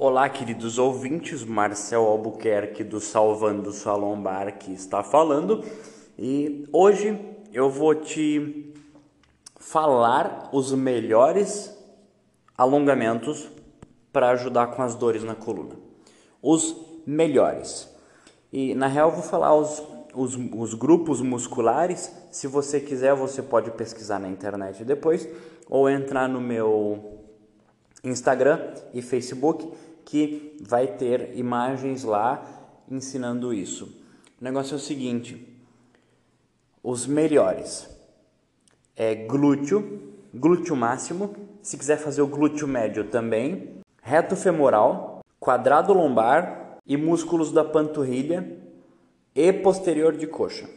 Olá, queridos ouvintes, Marcel Albuquerque do Salvando Sua Lombar que está falando e hoje eu vou te falar os melhores alongamentos para ajudar com as dores na coluna. Os melhores. E na real eu vou falar os, os, os grupos musculares. Se você quiser, você pode pesquisar na internet depois ou entrar no meu Instagram e Facebook que vai ter imagens lá ensinando isso. O negócio é o seguinte: os melhores é glúteo, glúteo máximo, se quiser fazer o glúteo médio também, reto femoral, quadrado lombar e músculos da panturrilha e posterior de coxa.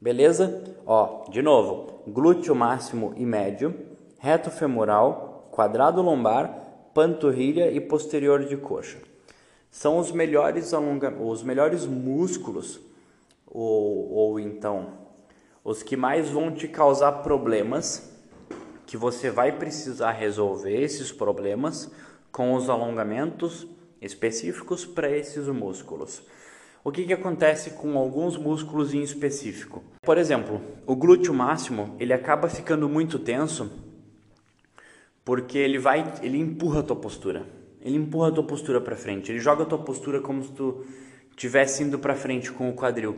Beleza? Ó, de novo, glúteo máximo e médio, reto femoral, quadrado lombar panturrilha e posterior de coxa. São os melhores, alonga... os melhores músculos, ou, ou então os que mais vão te causar problemas, que você vai precisar resolver esses problemas com os alongamentos específicos para esses músculos. O que, que acontece com alguns músculos em específico? Por exemplo, o glúteo máximo ele acaba ficando muito tenso porque ele vai, ele empurra a tua postura. Ele empurra a tua postura para frente. Ele joga a tua postura como se tu estivesse indo para frente com o quadril.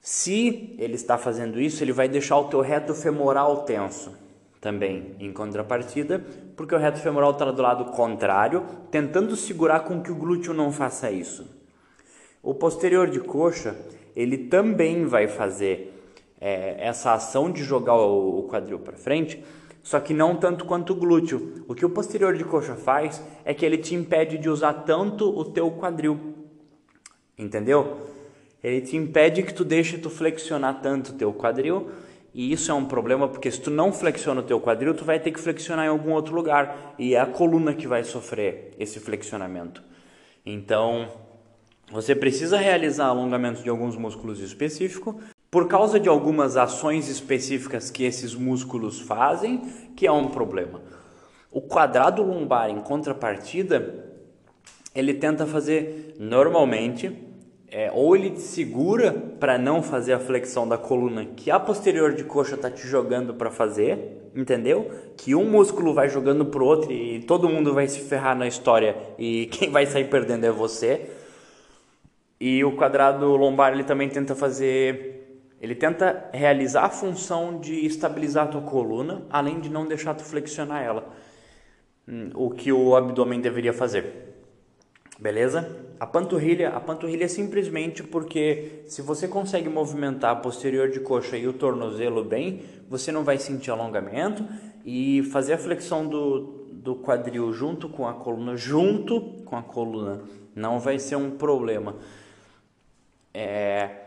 Se ele está fazendo isso, ele vai deixar o teu reto femoral tenso também, em contrapartida, porque o reto femoral está do lado contrário, tentando segurar com que o glúteo não faça isso. O posterior de coxa, ele também vai fazer é, essa ação de jogar o, o quadril para frente, só que não tanto quanto o glúteo. O que o posterior de coxa faz é que ele te impede de usar tanto o teu quadril. Entendeu? Ele te impede que tu deixe tu flexionar tanto o teu quadril, e isso é um problema porque se tu não flexiona o teu quadril, tu vai ter que flexionar em algum outro lugar, e é a coluna que vai sofrer esse flexionamento. Então, você precisa realizar alongamentos de alguns músculos específicos por causa de algumas ações específicas que esses músculos fazem, que é um problema. O quadrado lombar, em contrapartida, ele tenta fazer normalmente, é, ou ele te segura para não fazer a flexão da coluna que a posterior de coxa está te jogando para fazer, entendeu? Que um músculo vai jogando pro outro e todo mundo vai se ferrar na história e quem vai sair perdendo é você. E o quadrado lombar ele também tenta fazer ele tenta realizar a função de estabilizar a tua coluna, além de não deixar tu flexionar ela. Hum, o que o abdômen deveria fazer. Beleza? A panturrilha, a panturrilha é simplesmente porque se você consegue movimentar a posterior de coxa e o tornozelo bem, você não vai sentir alongamento e fazer a flexão do, do quadril junto com a coluna, junto com a coluna, não vai ser um problema. É,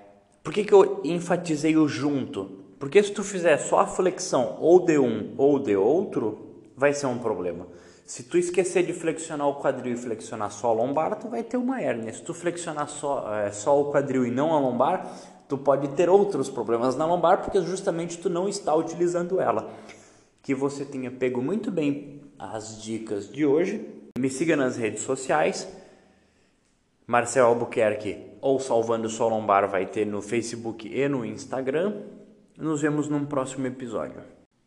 por que, que eu enfatizei o junto? Porque se tu fizer só a flexão ou de um ou de outro, vai ser um problema. Se tu esquecer de flexionar o quadril e flexionar só a lombar, tu vai ter uma hérnia. Se tu flexionar só, é, só o quadril e não a lombar, tu pode ter outros problemas na lombar, porque justamente tu não está utilizando ela. Que você tenha pego muito bem as dicas de hoje. Me siga nas redes sociais Marcel Albuquerque ou Salvando Sua Lombar vai ter no Facebook e no Instagram. Nos vemos num próximo episódio.